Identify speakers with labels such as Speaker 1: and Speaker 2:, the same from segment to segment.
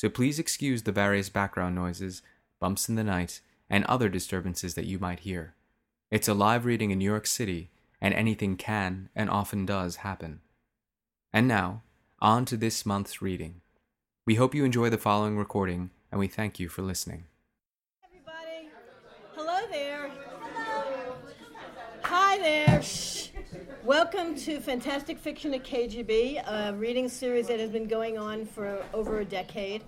Speaker 1: so please excuse the various background noises, bumps in the night, and other disturbances that you might hear. It's a live reading in New York City, and anything can and often does happen. And now, on to this month's reading. We hope you enjoy the following recording, and we thank you for listening.
Speaker 2: Everybody, hello there. Hello. Hi there. Welcome to Fantastic Fiction at KGB, a reading series that has been going on for over a decade.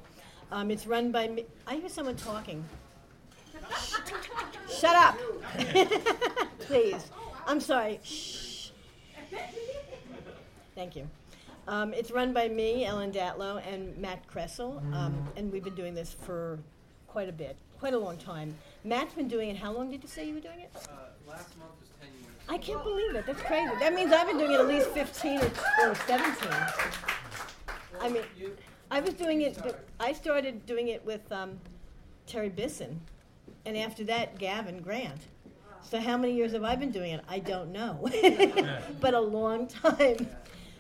Speaker 2: Um, it's run by me. I hear someone talking. Shut up, please. I'm sorry. Shh. Thank you. Um, it's run by me, Ellen Datlow, and Matt Kressel, um, and we've been doing this for quite a bit, quite a long time. Matt's been doing it. How long did you say you were doing it?
Speaker 3: Uh, last month was 10 years.
Speaker 2: I can't believe it. That's crazy. That means I've been doing it at least 15 or, or 17. I mean, I was doing it, I started doing it with um, Terry Bisson, and after that, Gavin Grant. So how many years have I been doing it? I don't know, but a long time.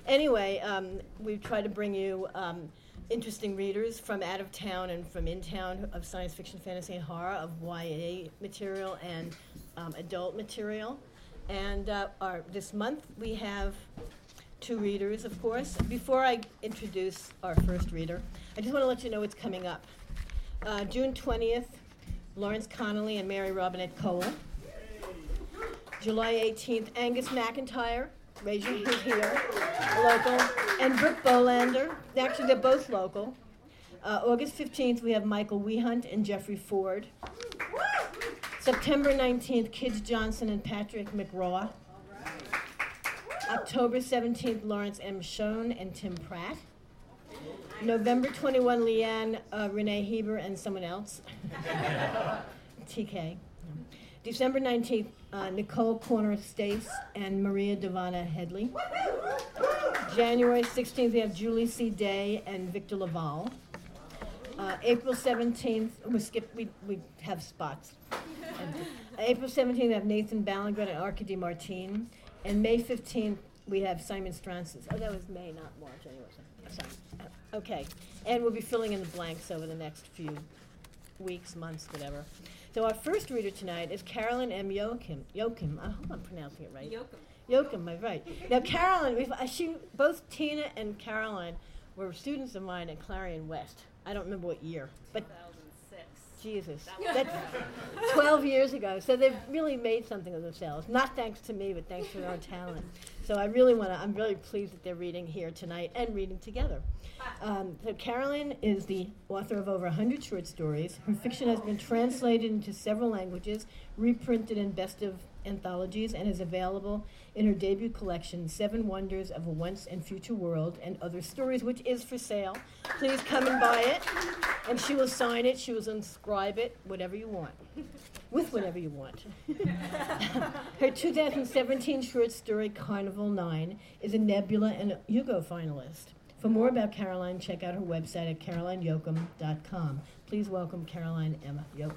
Speaker 2: Anyway, um, we've tried to bring you um, interesting readers from out of town and from in town of science fiction, fantasy, and horror, of YA material and um, adult material. And uh, our, this month we have two readers, of course. Before I introduce our first reader, I just want to let you know what's coming up. Uh, June 20th, Lawrence Connolly and Mary Robinette Kowal. July 18th, Angus McIntyre, raise your hand here, local, and Brooke Bolander. Actually, they're both local. Uh, August 15th, we have Michael Wehunt and Jeffrey Ford. September 19th, Kij Johnson and Patrick McRaw. October 17th, Lawrence M. Schoen and Tim Pratt. November 21, Leanne uh, Renee Hieber and someone else. TK. December 19th, uh, Nicole Kornher-Stace and Maria Dahvana Headley. January 16th, we have Julie C. Day and Victor LaValle. Uh, April 17th, we skip, we, we have spots. And, April 17th, we have Nathan Ballingrud and Arkady Martine. And May 15th, we have Simon Strantzas. Oh, that was May, not March, anyway. so- Sorry. Uh, Okay. And we'll be filling in the blanks over the next few weeks, months, whatever. So our first reader tonight is Carolyn M. Yoachim. Yoachim, I hope I'm pronouncing it right. Yoachim, I'm right. Now, Carolyn, we've, uh, she, both Tina and Caroline were students of mine at Clarion West. I don't remember what year, but
Speaker 4: 2006.
Speaker 2: Jesus, that's 12 years ago. So they've really made something of themselves. Not thanks to me, but thanks to their own talent. So I really want to, I'm really pleased that they're reading here tonight and reading together. Um, so Carolyn is the author of over 100 short stories. Her fiction has been translated into several languages, reprinted in best of anthologies, and is available in her debut collection, Seven Wonders of a Once and Future World and Other Stories, which is for sale. Please come and buy it. And she will sign it, she will inscribe it, whatever you want. With whatever you want. Her 2017 short story, Carnival 9, is a Nebula and a Hugo finalist. For more about Caroline, check out her website at carolineyoachim.com. Please welcome Caroline Emma Yoachim.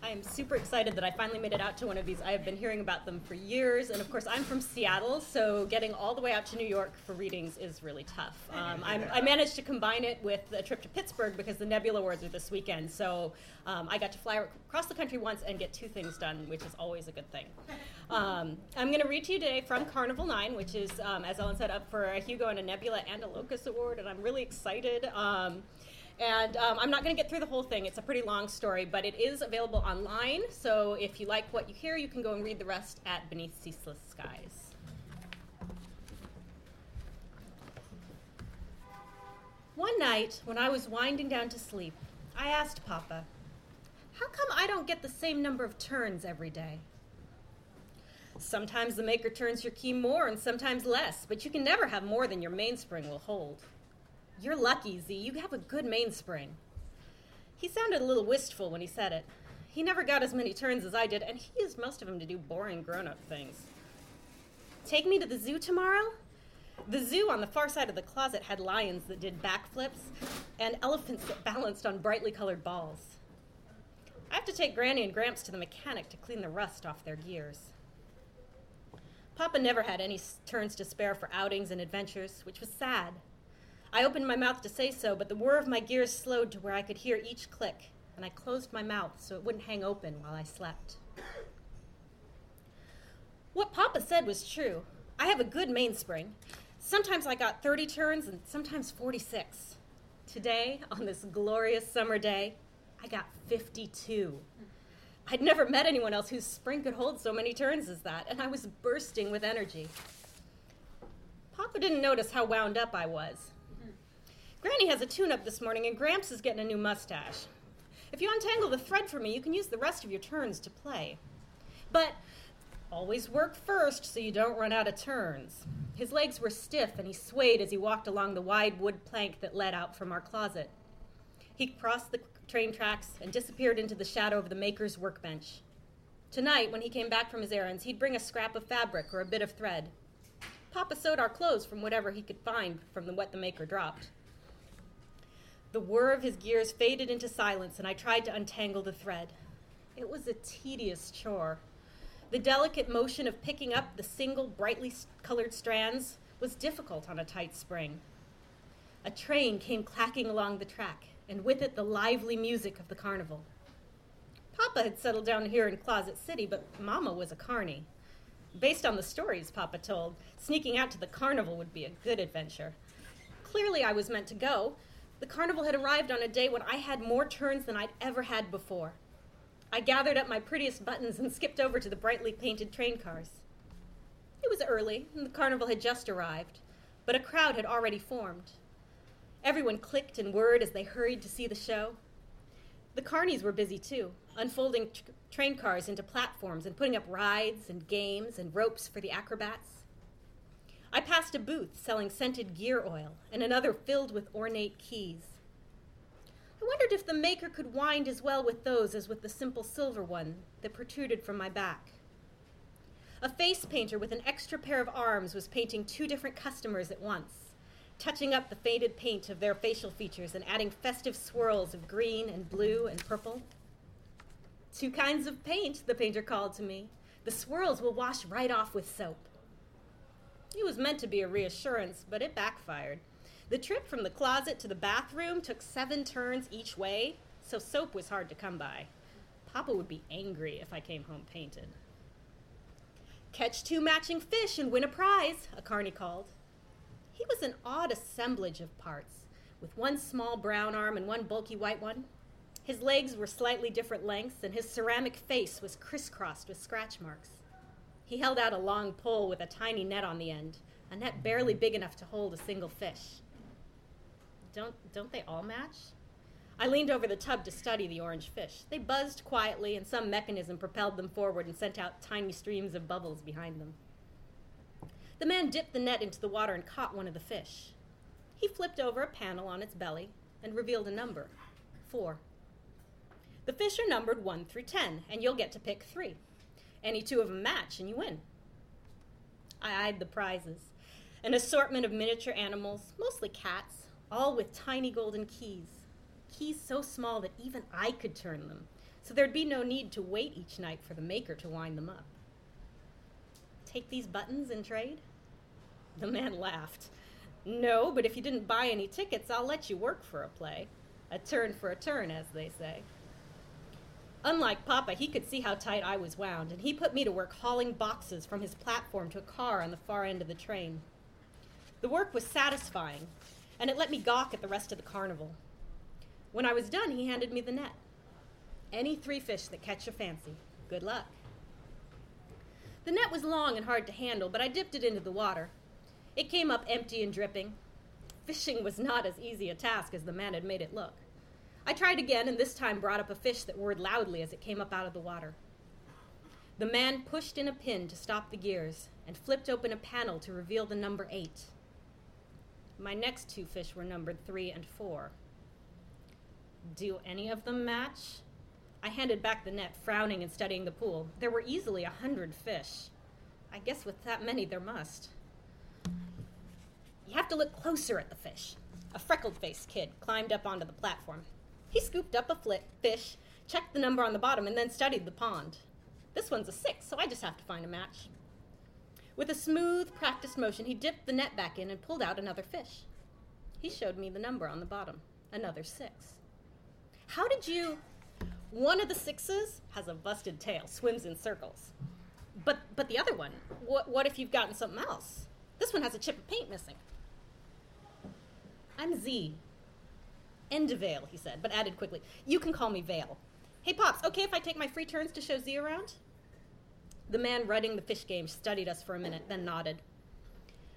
Speaker 4: I am super excited that I finally made it out to one of these. I have been hearing about them for years, and of course, I'm from Seattle, so getting all the way out to New York for readings is really tough. Um, I'm, I managed to combine it with a trip to Pittsburgh because the Nebula Awards are this weekend, so um, I got to fly across the country once and get two things done, which is always a good thing. Um, I'm going to read to you today from Carnival 9, which is, um, as Ellen said, up for a Hugo and a Nebula and a Locus Award, and I'm really excited. And um, I'm not going to get through the whole thing. It's a pretty long story, but it is available online. So if you like what you hear, you can go and read the rest at Beneath Ceaseless Skies. One night, when I was winding down to sleep, I asked Papa, How come I don't get the same number of turns every day? Sometimes the maker turns your key more and sometimes less, but you can never have more than your mainspring will hold. You're lucky, Z. You have a good mainspring. He sounded a little wistful when he said it. He never got as many turns as I did, and he used most of them to do boring grown up things. Take me to the zoo tomorrow? The zoo on the far side of the closet had lions that did backflips and elephants that balanced on brightly colored balls. I have to take Granny and Gramps to the mechanic to clean the rust off their gears. Papa never had any turns to spare for outings and adventures, which was sad. I opened my mouth to say so, but the whir of my gears slowed to where I could hear each click, and I closed my mouth so it wouldn't hang open while I slept. What Papa said was true. I have a good mainspring. Sometimes I got 30 turns and sometimes 46. Today, on this glorious summer day, I got 52. I'd never met anyone else whose spring could hold so many turns as that, and I was bursting with energy. Papa didn't notice how wound up I was. Granny has a tune up this morning, and Gramps is getting a new mustache. If you untangle the thread for me, you can use the rest of your turns to play. But always work first so you don't run out of turns. His legs were stiff, and he swayed as he walked along the wide wood plank that led out from our closet. He crossed the train tracks and disappeared into the shadow of the maker's workbench. Tonight, when he came back from his errands, he'd bring a scrap of fabric or a bit of thread. Papa sewed our clothes from whatever he could find from what the maker dropped. The whir of his gears faded into silence, and I tried to untangle the thread. It was a tedious chore. The delicate motion of picking up the single brightly colored strands was difficult on a tight spring. A train came clacking along the track, and with it the lively music of the carnival. Papa had settled down here in Closet City, but Mama was a carny. Based on the stories Papa told, sneaking out to the carnival would be a good adventure. Clearly, I was meant to go. The carnival had arrived on a day when I had more turns than I'd ever had before. I gathered up my prettiest buttons and skipped over to the brightly painted train cars. It was early, and the carnival had just arrived, but a crowd had already formed. Everyone clicked and whirred as they hurried to see the show. The carnies were busy too, unfolding tr- train cars into platforms and putting up rides and games and ropes for the acrobats. I passed a booth selling scented gear oil and another filled with ornate keys. I wondered if the maker could wind as well with those as with the simple silver one that protruded from my back. A face painter with an extra pair of arms was painting two different customers at once touching up the faded paint of their facial features and adding festive swirls of green and blue and purple. Two kinds of paint, the painter called to me. The swirls will wash right off with soap. It was meant to be a reassurance, but it backfired. The trip from the closet to the bathroom took seven turns each way, so soap was hard to come by. Papa would be angry if I came home painted. Catch two matching fish and win a prize, a carney called. He was an odd assemblage of parts, with one small brown arm and one bulky white one. His legs were slightly different lengths, and his ceramic face was crisscrossed with scratch marks. He held out a long pole with a tiny net on the end, a net barely big enough to hold a single fish. Don't, don't they all match? I leaned over the tub to study the orange fish. They buzzed quietly, and some mechanism propelled them forward and sent out tiny streams of bubbles behind them. The man dipped the net into the water and caught one of the fish. He flipped over a panel on its belly and revealed a number four. The fish are numbered 1 through 10, and you'll get to pick three. Any two of them match, and you win. I eyed the prizes an assortment of miniature animals, mostly cats, all with tiny golden keys. Keys so small that even I could turn them, so there'd be no need to wait each night for the maker to wind them up take these buttons and trade? The man laughed. No, but if you didn't buy any tickets, I'll let you work for a play. A turn for a turn, as they say. Unlike Papa, he could see how tight I was wound, and he put me to work hauling boxes from his platform to a car on the far end of the train. The work was satisfying, and it let me gawk at the rest of the carnival. When I was done, he handed me the net. Any three fish that catch your fancy. Good luck. The net was long and hard to handle, but I dipped it into the water. It came up empty and dripping. Fishing was not as easy a task as the man had made it look. I tried again, and this time brought up a fish that whirred loudly as it came up out of the water. The man pushed in a pin to stop the gears and flipped open a panel to reveal the number eight. My next two fish were numbered three and four. Do any of them match? I handed back the net, frowning and studying the pool. There were easily a hundred fish. I guess with that many, there must. You have to look closer at the fish. A freckled faced kid climbed up onto the platform. He scooped up a flit, fish, checked the number on the bottom, and then studied the pond. This one's a six, so I just have to find a match. With a smooth, practiced motion, he dipped the net back in and pulled out another fish. He showed me the number on the bottom another six. How did you. One of the sixes has a busted tail, swims in circles. But, but the other one, what, what if you've gotten something else? This one has a chip of paint missing. I'm Z. End Vale, he said, but added quickly, You can call me Vale. Hey, Pops, okay if I take my free turns to show Z around? The man running the fish game studied us for a minute, then nodded.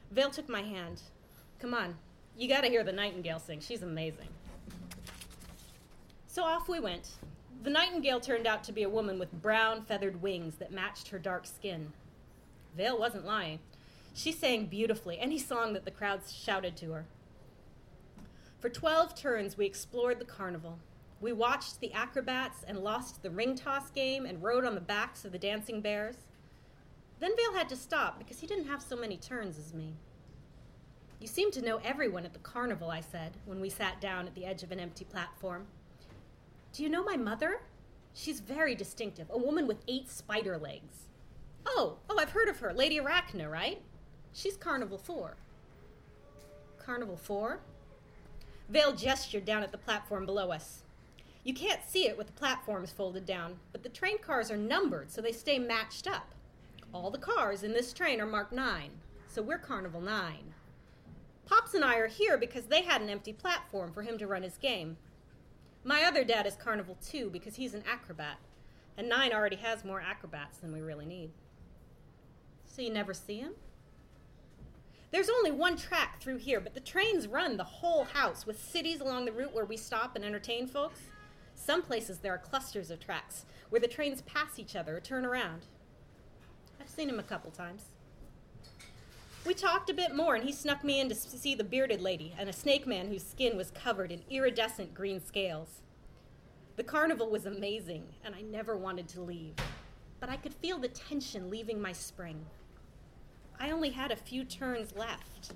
Speaker 4: Vale took my hand. Come on, you gotta hear the nightingale sing. She's amazing. So off we went. The nightingale turned out to be a woman with brown feathered wings that matched her dark skin. Vale wasn't lying. She sang beautifully, any song that the crowds shouted to her. For 12 turns, we explored the carnival. We watched the acrobats and lost the ring toss game and rode on the backs of the dancing bears. Then Vale had to stop because he didn't have so many turns as me. You seem to know everyone at the carnival, I said, when we sat down at the edge of an empty platform. Do you know my mother? She's very distinctive, a woman with eight spider legs. Oh, oh, I've heard of her, Lady Arachna, right? She's Carnival 4. Carnival 4? Vale gestured down at the platform below us. You can't see it with the platforms folded down, but the train cars are numbered so they stay matched up. All the cars in this train are marked 9, so we're Carnival 9. Pops and I are here because they had an empty platform for him to run his game. My other dad is Carnival 2 because he's an acrobat, and 9 already has more acrobats than we really need. So you never see him? There's only one track through here, but the trains run the whole house with cities along the route where we stop and entertain folks. Some places there are clusters of tracks where the trains pass each other or turn around. I've seen him a couple times. We talked a bit more, and he snuck me in to see the bearded lady and a snake man whose skin was covered in iridescent green scales. The carnival was amazing, and I never wanted to leave, but I could feel the tension leaving my spring. I only had a few turns left,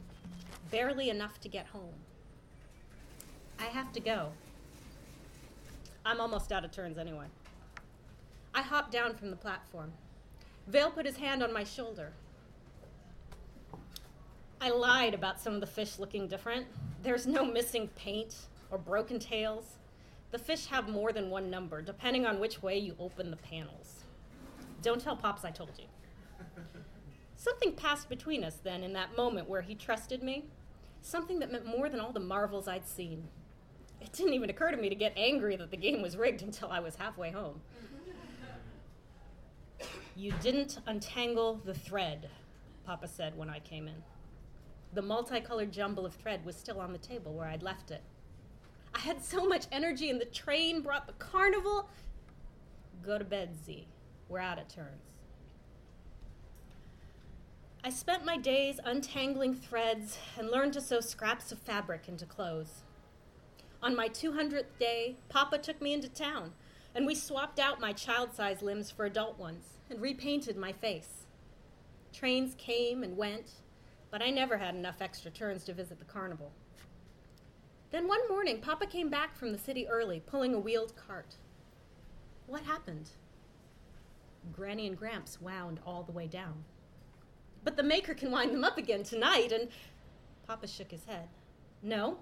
Speaker 4: barely enough to get home. I have to go. I'm almost out of turns anyway. I hopped down from the platform. Vale put his hand on my shoulder. I lied about some of the fish looking different. There's no missing paint or broken tails. The fish have more than one number, depending on which way you open the panels. Don't tell Pops I told you. Something passed between us then in that moment where he trusted me. Something that meant more than all the marvels I'd seen. It didn't even occur to me to get angry that the game was rigged until I was halfway home. You didn't untangle the thread, Papa said when I came in. The multicolored jumble of thread was still on the table where I'd left it. I had so much energy, and the train brought the carnival. Go to bed, Z. We're out of turns. I spent my days untangling threads and learned to sew scraps of fabric into clothes. On my 200th day, Papa took me into town, and we swapped out my child sized limbs for adult ones and repainted my face. Trains came and went, but I never had enough extra turns to visit the carnival. Then one morning, Papa came back from the city early, pulling a wheeled cart. What happened? Granny and Gramps wound all the way down. But the maker can wind them up again tonight, and Papa shook his head. No,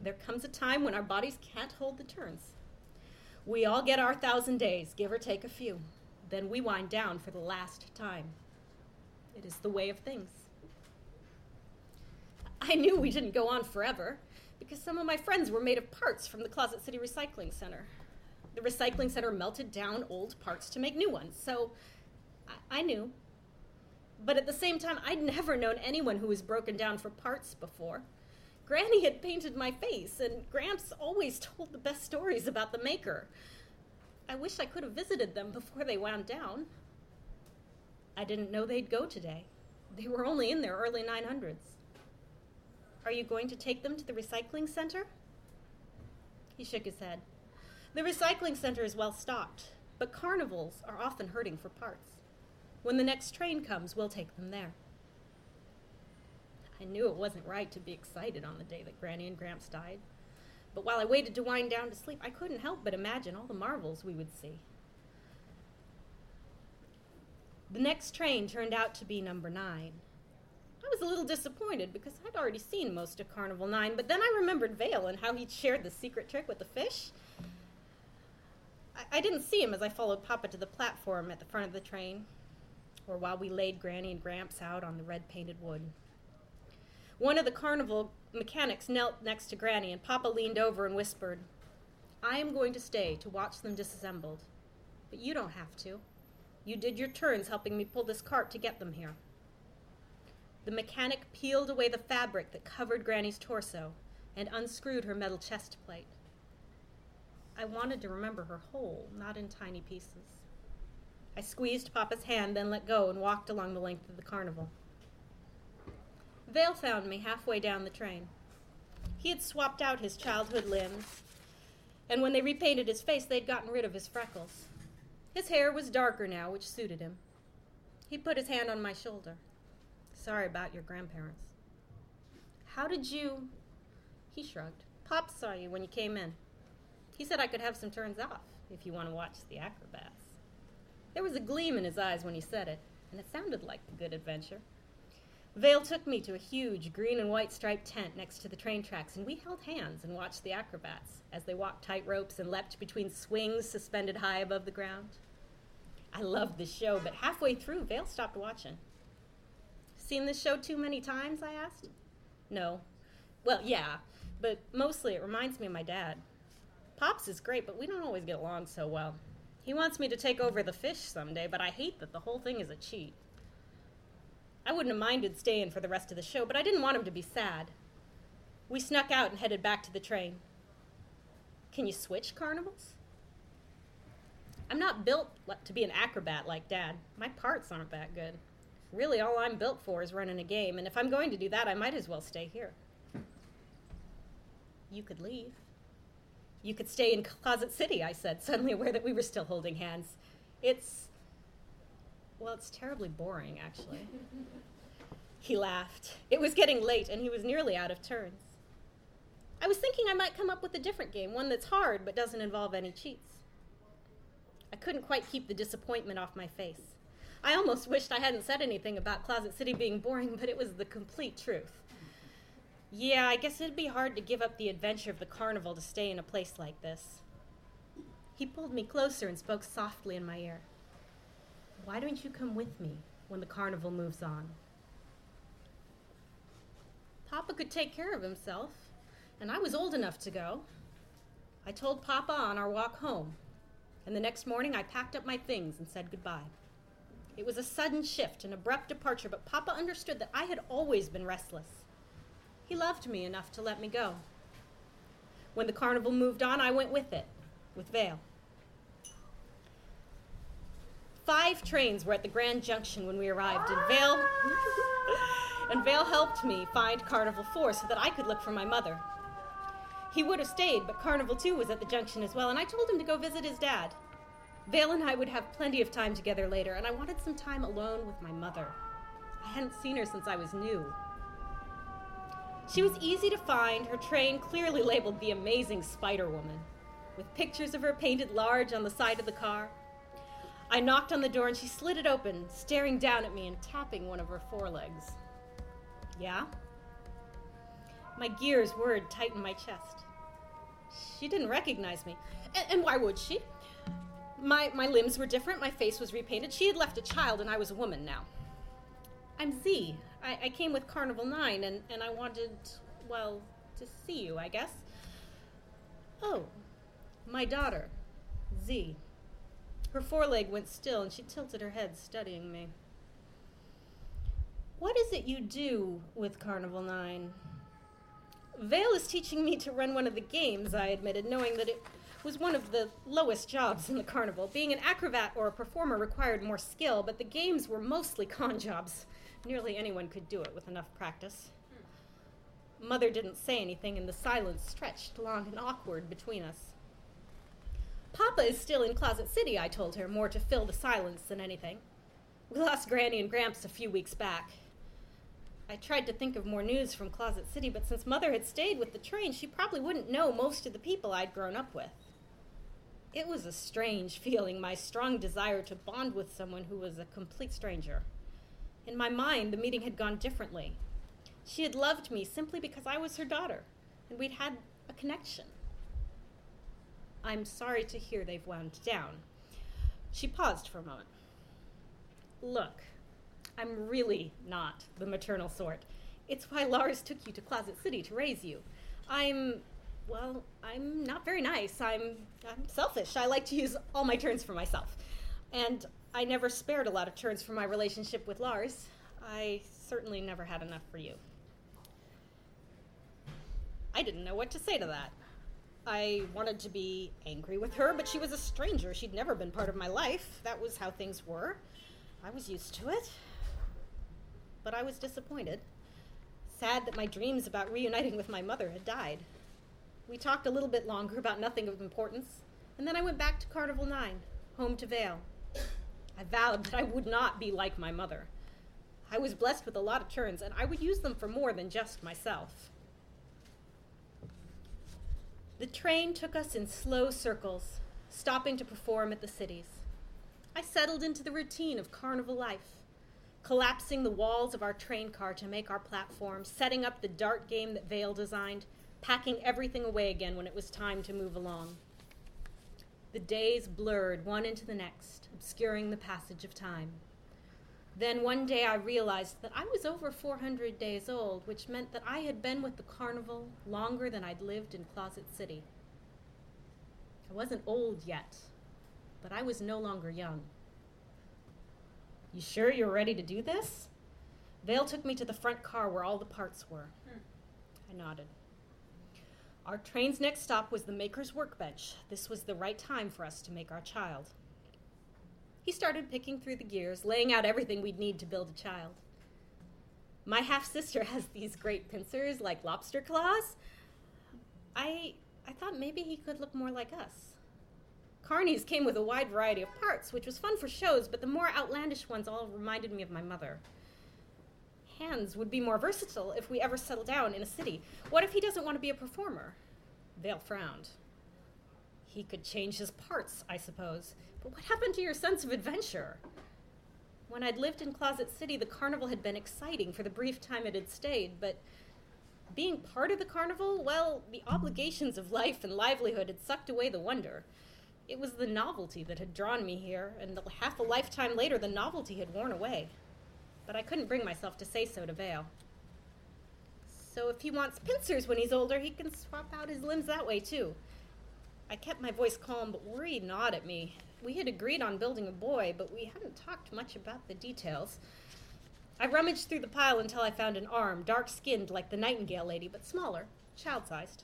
Speaker 4: there comes a time when our bodies can't hold the turns. We all get our thousand days, give or take a few. Then we wind down for the last time. It is the way of things. I knew we didn't go on forever because some of my friends were made of parts from the Closet City Recycling Center. The recycling center melted down old parts to make new ones, so I, I knew. But at the same time, I'd never known anyone who was broken down for parts before. Granny had painted my face, and Gramps always told the best stories about the maker. I wish I could have visited them before they wound down. I didn't know they'd go today. They were only in their early 900s. Are you going to take them to the recycling center? He shook his head. The recycling center is well stocked, but carnivals are often hurting for parts. When the next train comes, we'll take them there. I knew it wasn't right to be excited on the day that Granny and Gramps died. But while I waited to wind down to sleep, I couldn't help but imagine all the marvels we would see. The next train turned out to be number nine. I was a little disappointed because I'd already seen most of Carnival 9, but then I remembered Vale and how he'd shared the secret trick with the fish. I, I didn't see him as I followed Papa to the platform at the front of the train, or while we laid Granny and Gramps out on the red painted wood. One of the carnival mechanics knelt next to Granny, and Papa leaned over and whispered, I am going to stay to watch them disassembled, but you don't have to. You did your turns helping me pull this cart to get them here. The mechanic peeled away the fabric that covered Granny's torso and unscrewed her metal chest plate. I wanted to remember her whole, not in tiny pieces. I squeezed Papa's hand, then let go and walked along the length of the carnival. Vale found me halfway down the train. He had swapped out his childhood limbs, and when they repainted his face, they'd gotten rid of his freckles. His hair was darker now, which suited him. He put his hand on my shoulder. Sorry about your grandparents. How did you. He shrugged. Pop saw you when you came in. He said I could have some turns off if you want to watch the acrobats. There was a gleam in his eyes when he said it, and it sounded like a good adventure. Vale took me to a huge green and white striped tent next to the train tracks, and we held hands and watched the acrobats as they walked tight ropes and leapt between swings suspended high above the ground. I loved the show, but halfway through, Vale stopped watching. Seen this show too many times? I asked. No. Well, yeah, but mostly it reminds me of my dad. Pops is great, but we don't always get along so well. He wants me to take over the fish someday, but I hate that the whole thing is a cheat. I wouldn't have minded staying for the rest of the show, but I didn't want him to be sad. We snuck out and headed back to the train. Can you switch carnivals? I'm not built to be an acrobat like Dad. My parts aren't that good. Really, all I'm built for is running a game, and if I'm going to do that, I might as well stay here. You could leave. You could stay in Closet City, I said, suddenly aware that we were still holding hands. It's. Well, it's terribly boring, actually. he laughed. It was getting late, and he was nearly out of turns. I was thinking I might come up with a different game, one that's hard but doesn't involve any cheats. I couldn't quite keep the disappointment off my face. I almost wished I hadn't said anything about Closet City being boring, but it was the complete truth. Yeah, I guess it'd be hard to give up the adventure of the carnival to stay in a place like this. He pulled me closer and spoke softly in my ear. Why don't you come with me when the carnival moves on? Papa could take care of himself, and I was old enough to go. I told Papa on our walk home, and the next morning I packed up my things and said goodbye. It was a sudden shift, an abrupt departure, but Papa understood that I had always been restless. He loved me enough to let me go. When the carnival moved on, I went with it, with Vale. Five trains were at the Grand Junction when we arrived, and Vale and Vale helped me find Carnival 4 so that I could look for my mother. He would have stayed, but Carnival 2 was at the junction as well, and I told him to go visit his dad. Vale and I would have plenty of time together later, and I wanted some time alone with my mother. I hadn't seen her since I was new. She was easy to find, her train clearly labeled the amazing Spider Woman, with pictures of her painted large on the side of the car. I knocked on the door and she slid it open, staring down at me and tapping one of her forelegs. Yeah? My gears whirred tight in my chest. She didn't recognize me. And, and why would she? My, my limbs were different, my face was repainted. She had left a child, and I was a woman now. I'm Z. I, I came with Carnival 9, and, and I wanted, well, to see you, I guess. Oh, my daughter, Z. Her foreleg went still, and she tilted her head, studying me. What is it you do with Carnival 9? Vale is teaching me to run one of the games, I admitted, knowing that it was one of the lowest jobs in the carnival. Being an acrobat or a performer required more skill, but the games were mostly con jobs. Nearly anyone could do it with enough practice. Mother didn't say anything, and the silence stretched long and awkward between us. Papa is still in Closet City, I told her, more to fill the silence than anything. We lost Granny and Gramps a few weeks back. I tried to think of more news from Closet City, but since Mother had stayed with the train, she probably wouldn't know most of the people I'd grown up with. It was a strange feeling, my strong desire to bond with someone who was a complete stranger. In my mind, the meeting had gone differently. She had loved me simply because I was her daughter, and we'd had a connection. I'm sorry to hear they've wound down. She paused for a moment. Look, I'm really not the maternal sort. It's why Lars took you to Closet City to raise you. I'm, well, I'm not very nice. I'm, I'm selfish. I like to use all my turns for myself. And I never spared a lot of turns for my relationship with Lars. I certainly never had enough for you. I didn't know what to say to that. I wanted to be angry with her, but she was a stranger. She'd never been part of my life. That was how things were. I was used to it. But I was disappointed. Sad that my dreams about reuniting with my mother had died. We talked a little bit longer about nothing of importance, and then I went back to Carnival 9, home to Vale. I vowed that I would not be like my mother. I was blessed with a lot of turns, and I would use them for more than just myself. The train took us in slow circles, stopping to perform at the cities. I settled into the routine of carnival life, collapsing the walls of our train car to make our platform, setting up the dart game that Vale designed, packing everything away again when it was time to move along. The days blurred one into the next, obscuring the passage of time. Then one day I realized that I was over 400 days old, which meant that I had been with the carnival longer than I'd lived in Closet City. I wasn't old yet, but I was no longer young. You sure you're ready to do this? Vale took me to the front car where all the parts were. Hmm. I nodded. Our train's next stop was the maker's workbench. This was the right time for us to make our child. He started picking through the gears, laying out everything we'd need to build a child. My half sister has these great pincers like lobster claws. I I thought maybe he could look more like us. Carney's came with a wide variety of parts, which was fun for shows, but the more outlandish ones all reminded me of my mother. Hands would be more versatile if we ever settle down in a city. What if he doesn't want to be a performer? Vale frowned. He could change his parts, I suppose. But what happened to your sense of adventure? When I'd lived in Closet City, the carnival had been exciting for the brief time it had stayed, but being part of the carnival, well, the obligations of life and livelihood had sucked away the wonder. It was the novelty that had drawn me here, and half a lifetime later, the novelty had worn away. But I couldn't bring myself to say so to Vale. So if he wants pincers when he's older, he can swap out his limbs that way too. I kept my voice calm, but Worry gnawed at me. We had agreed on building a boy, but we hadn't talked much about the details. I rummaged through the pile until I found an arm, dark skinned like the Nightingale lady, but smaller, child sized.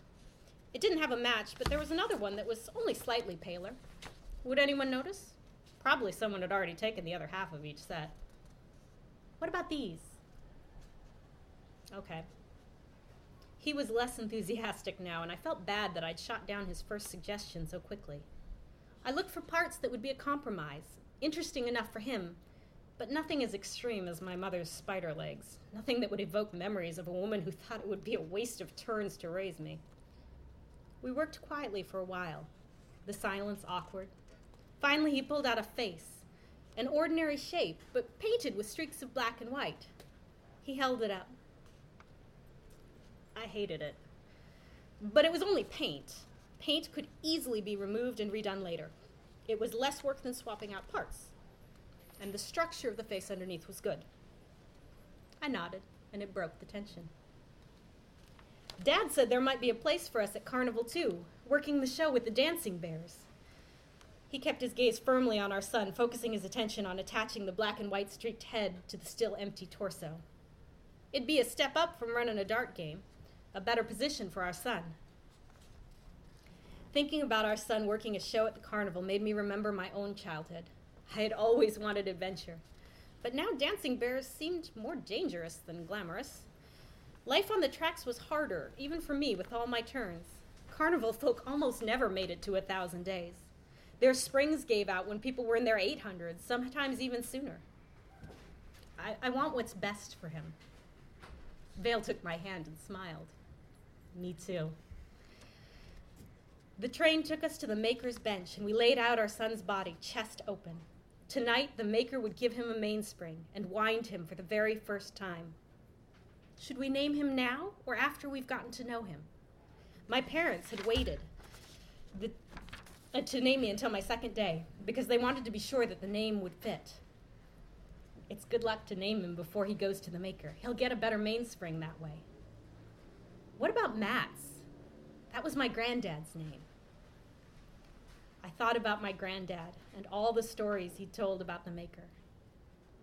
Speaker 4: It didn't have a match, but there was another one that was only slightly paler. Would anyone notice? Probably someone had already taken the other half of each set. What about these? Okay. He was less enthusiastic now, and I felt bad that I'd shot down his first suggestion so quickly. I looked for parts that would be a compromise, interesting enough for him, but nothing as extreme as my mother's spider legs, nothing that would evoke memories of a woman who thought it would be a waste of turns to raise me. We worked quietly for a while, the silence awkward. Finally, he pulled out a face, an ordinary shape, but painted with streaks of black and white. He held it up. I hated it. But it was only paint. Paint could easily be removed and redone later. It was less work than swapping out parts. And the structure of the face underneath was good. I nodded, and it broke the tension. Dad said there might be a place for us at Carnival, too, working the show with the dancing bears. He kept his gaze firmly on our son, focusing his attention on attaching the black and white streaked head to the still empty torso. It'd be a step up from running a dart game, a better position for our son. Thinking about our son working a show at the carnival made me remember my own childhood. I had always wanted adventure. But now dancing bears seemed more dangerous than glamorous. Life on the tracks was harder, even for me with all my turns. Carnival folk almost never made it to a thousand days. Their springs gave out when people were in their 800s, sometimes even sooner. I, I want what's best for him. Vale took my hand and smiled. Me too. The train took us to the maker's bench, and we laid out our son's body, chest open. Tonight, the maker would give him a mainspring and wind him for the very first time. Should we name him now or after we've gotten to know him? My parents had waited the, Uh, to name me until my second day because they wanted to be sure that the name would fit. It's good luck to name him before he goes to the maker. He'll get a better mainspring that way. What about Mats? That was my granddad's name. I thought about my granddad and all the stories he told about the maker.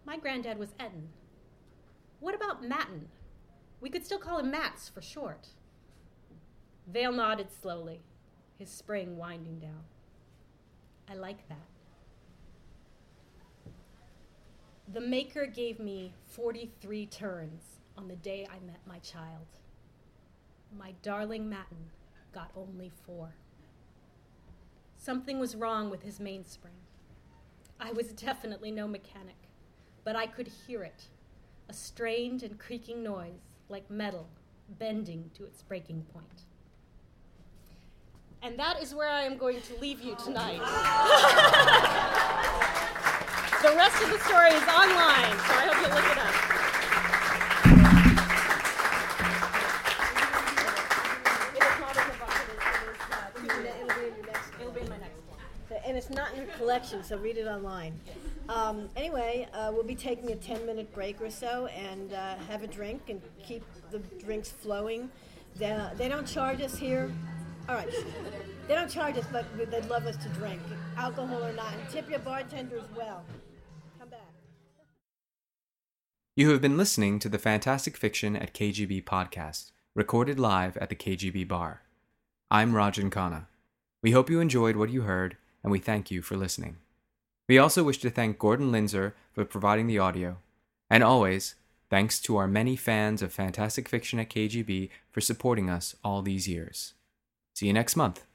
Speaker 4: My granddad was Etten. What about Matten? We could still call him Mats for short. Vale nodded slowly, his spring winding down. I like that. The Maker gave me 43 turns on the day I met my child. My darling Matin got only four. Something was wrong with his mainspring. I was definitely no mechanic, but I could hear it a strained and creaking noise like metal bending to its breaking point. And that is where I am going to leave you tonight. the rest of the story is online, so I hope you look it up.
Speaker 2: It is not in the book. It is, it is, uh, it'll be in your next
Speaker 4: It'll be in my next one.
Speaker 2: So- And it's not in your collection, so read it online. Um, anyway, uh, we'll be taking a 10 minute break or so and uh, have a drink and keep the drinks flowing. They, uh, they don't charge us here. All right. They don't charge us, but they'd love us to drink, alcohol or not. And tip your bartenders well. Come back.
Speaker 1: You have been listening to the Fantastic Fiction at KGB podcast, recorded live at the KGB bar. I'm Rajan Khanna. We hope you enjoyed what you heard, and we thank you for listening. We also wish to thank Gordon Linzner for providing the audio. And always, thanks to our many fans of Fantastic Fiction at KGB for supporting us all these years. See you next month.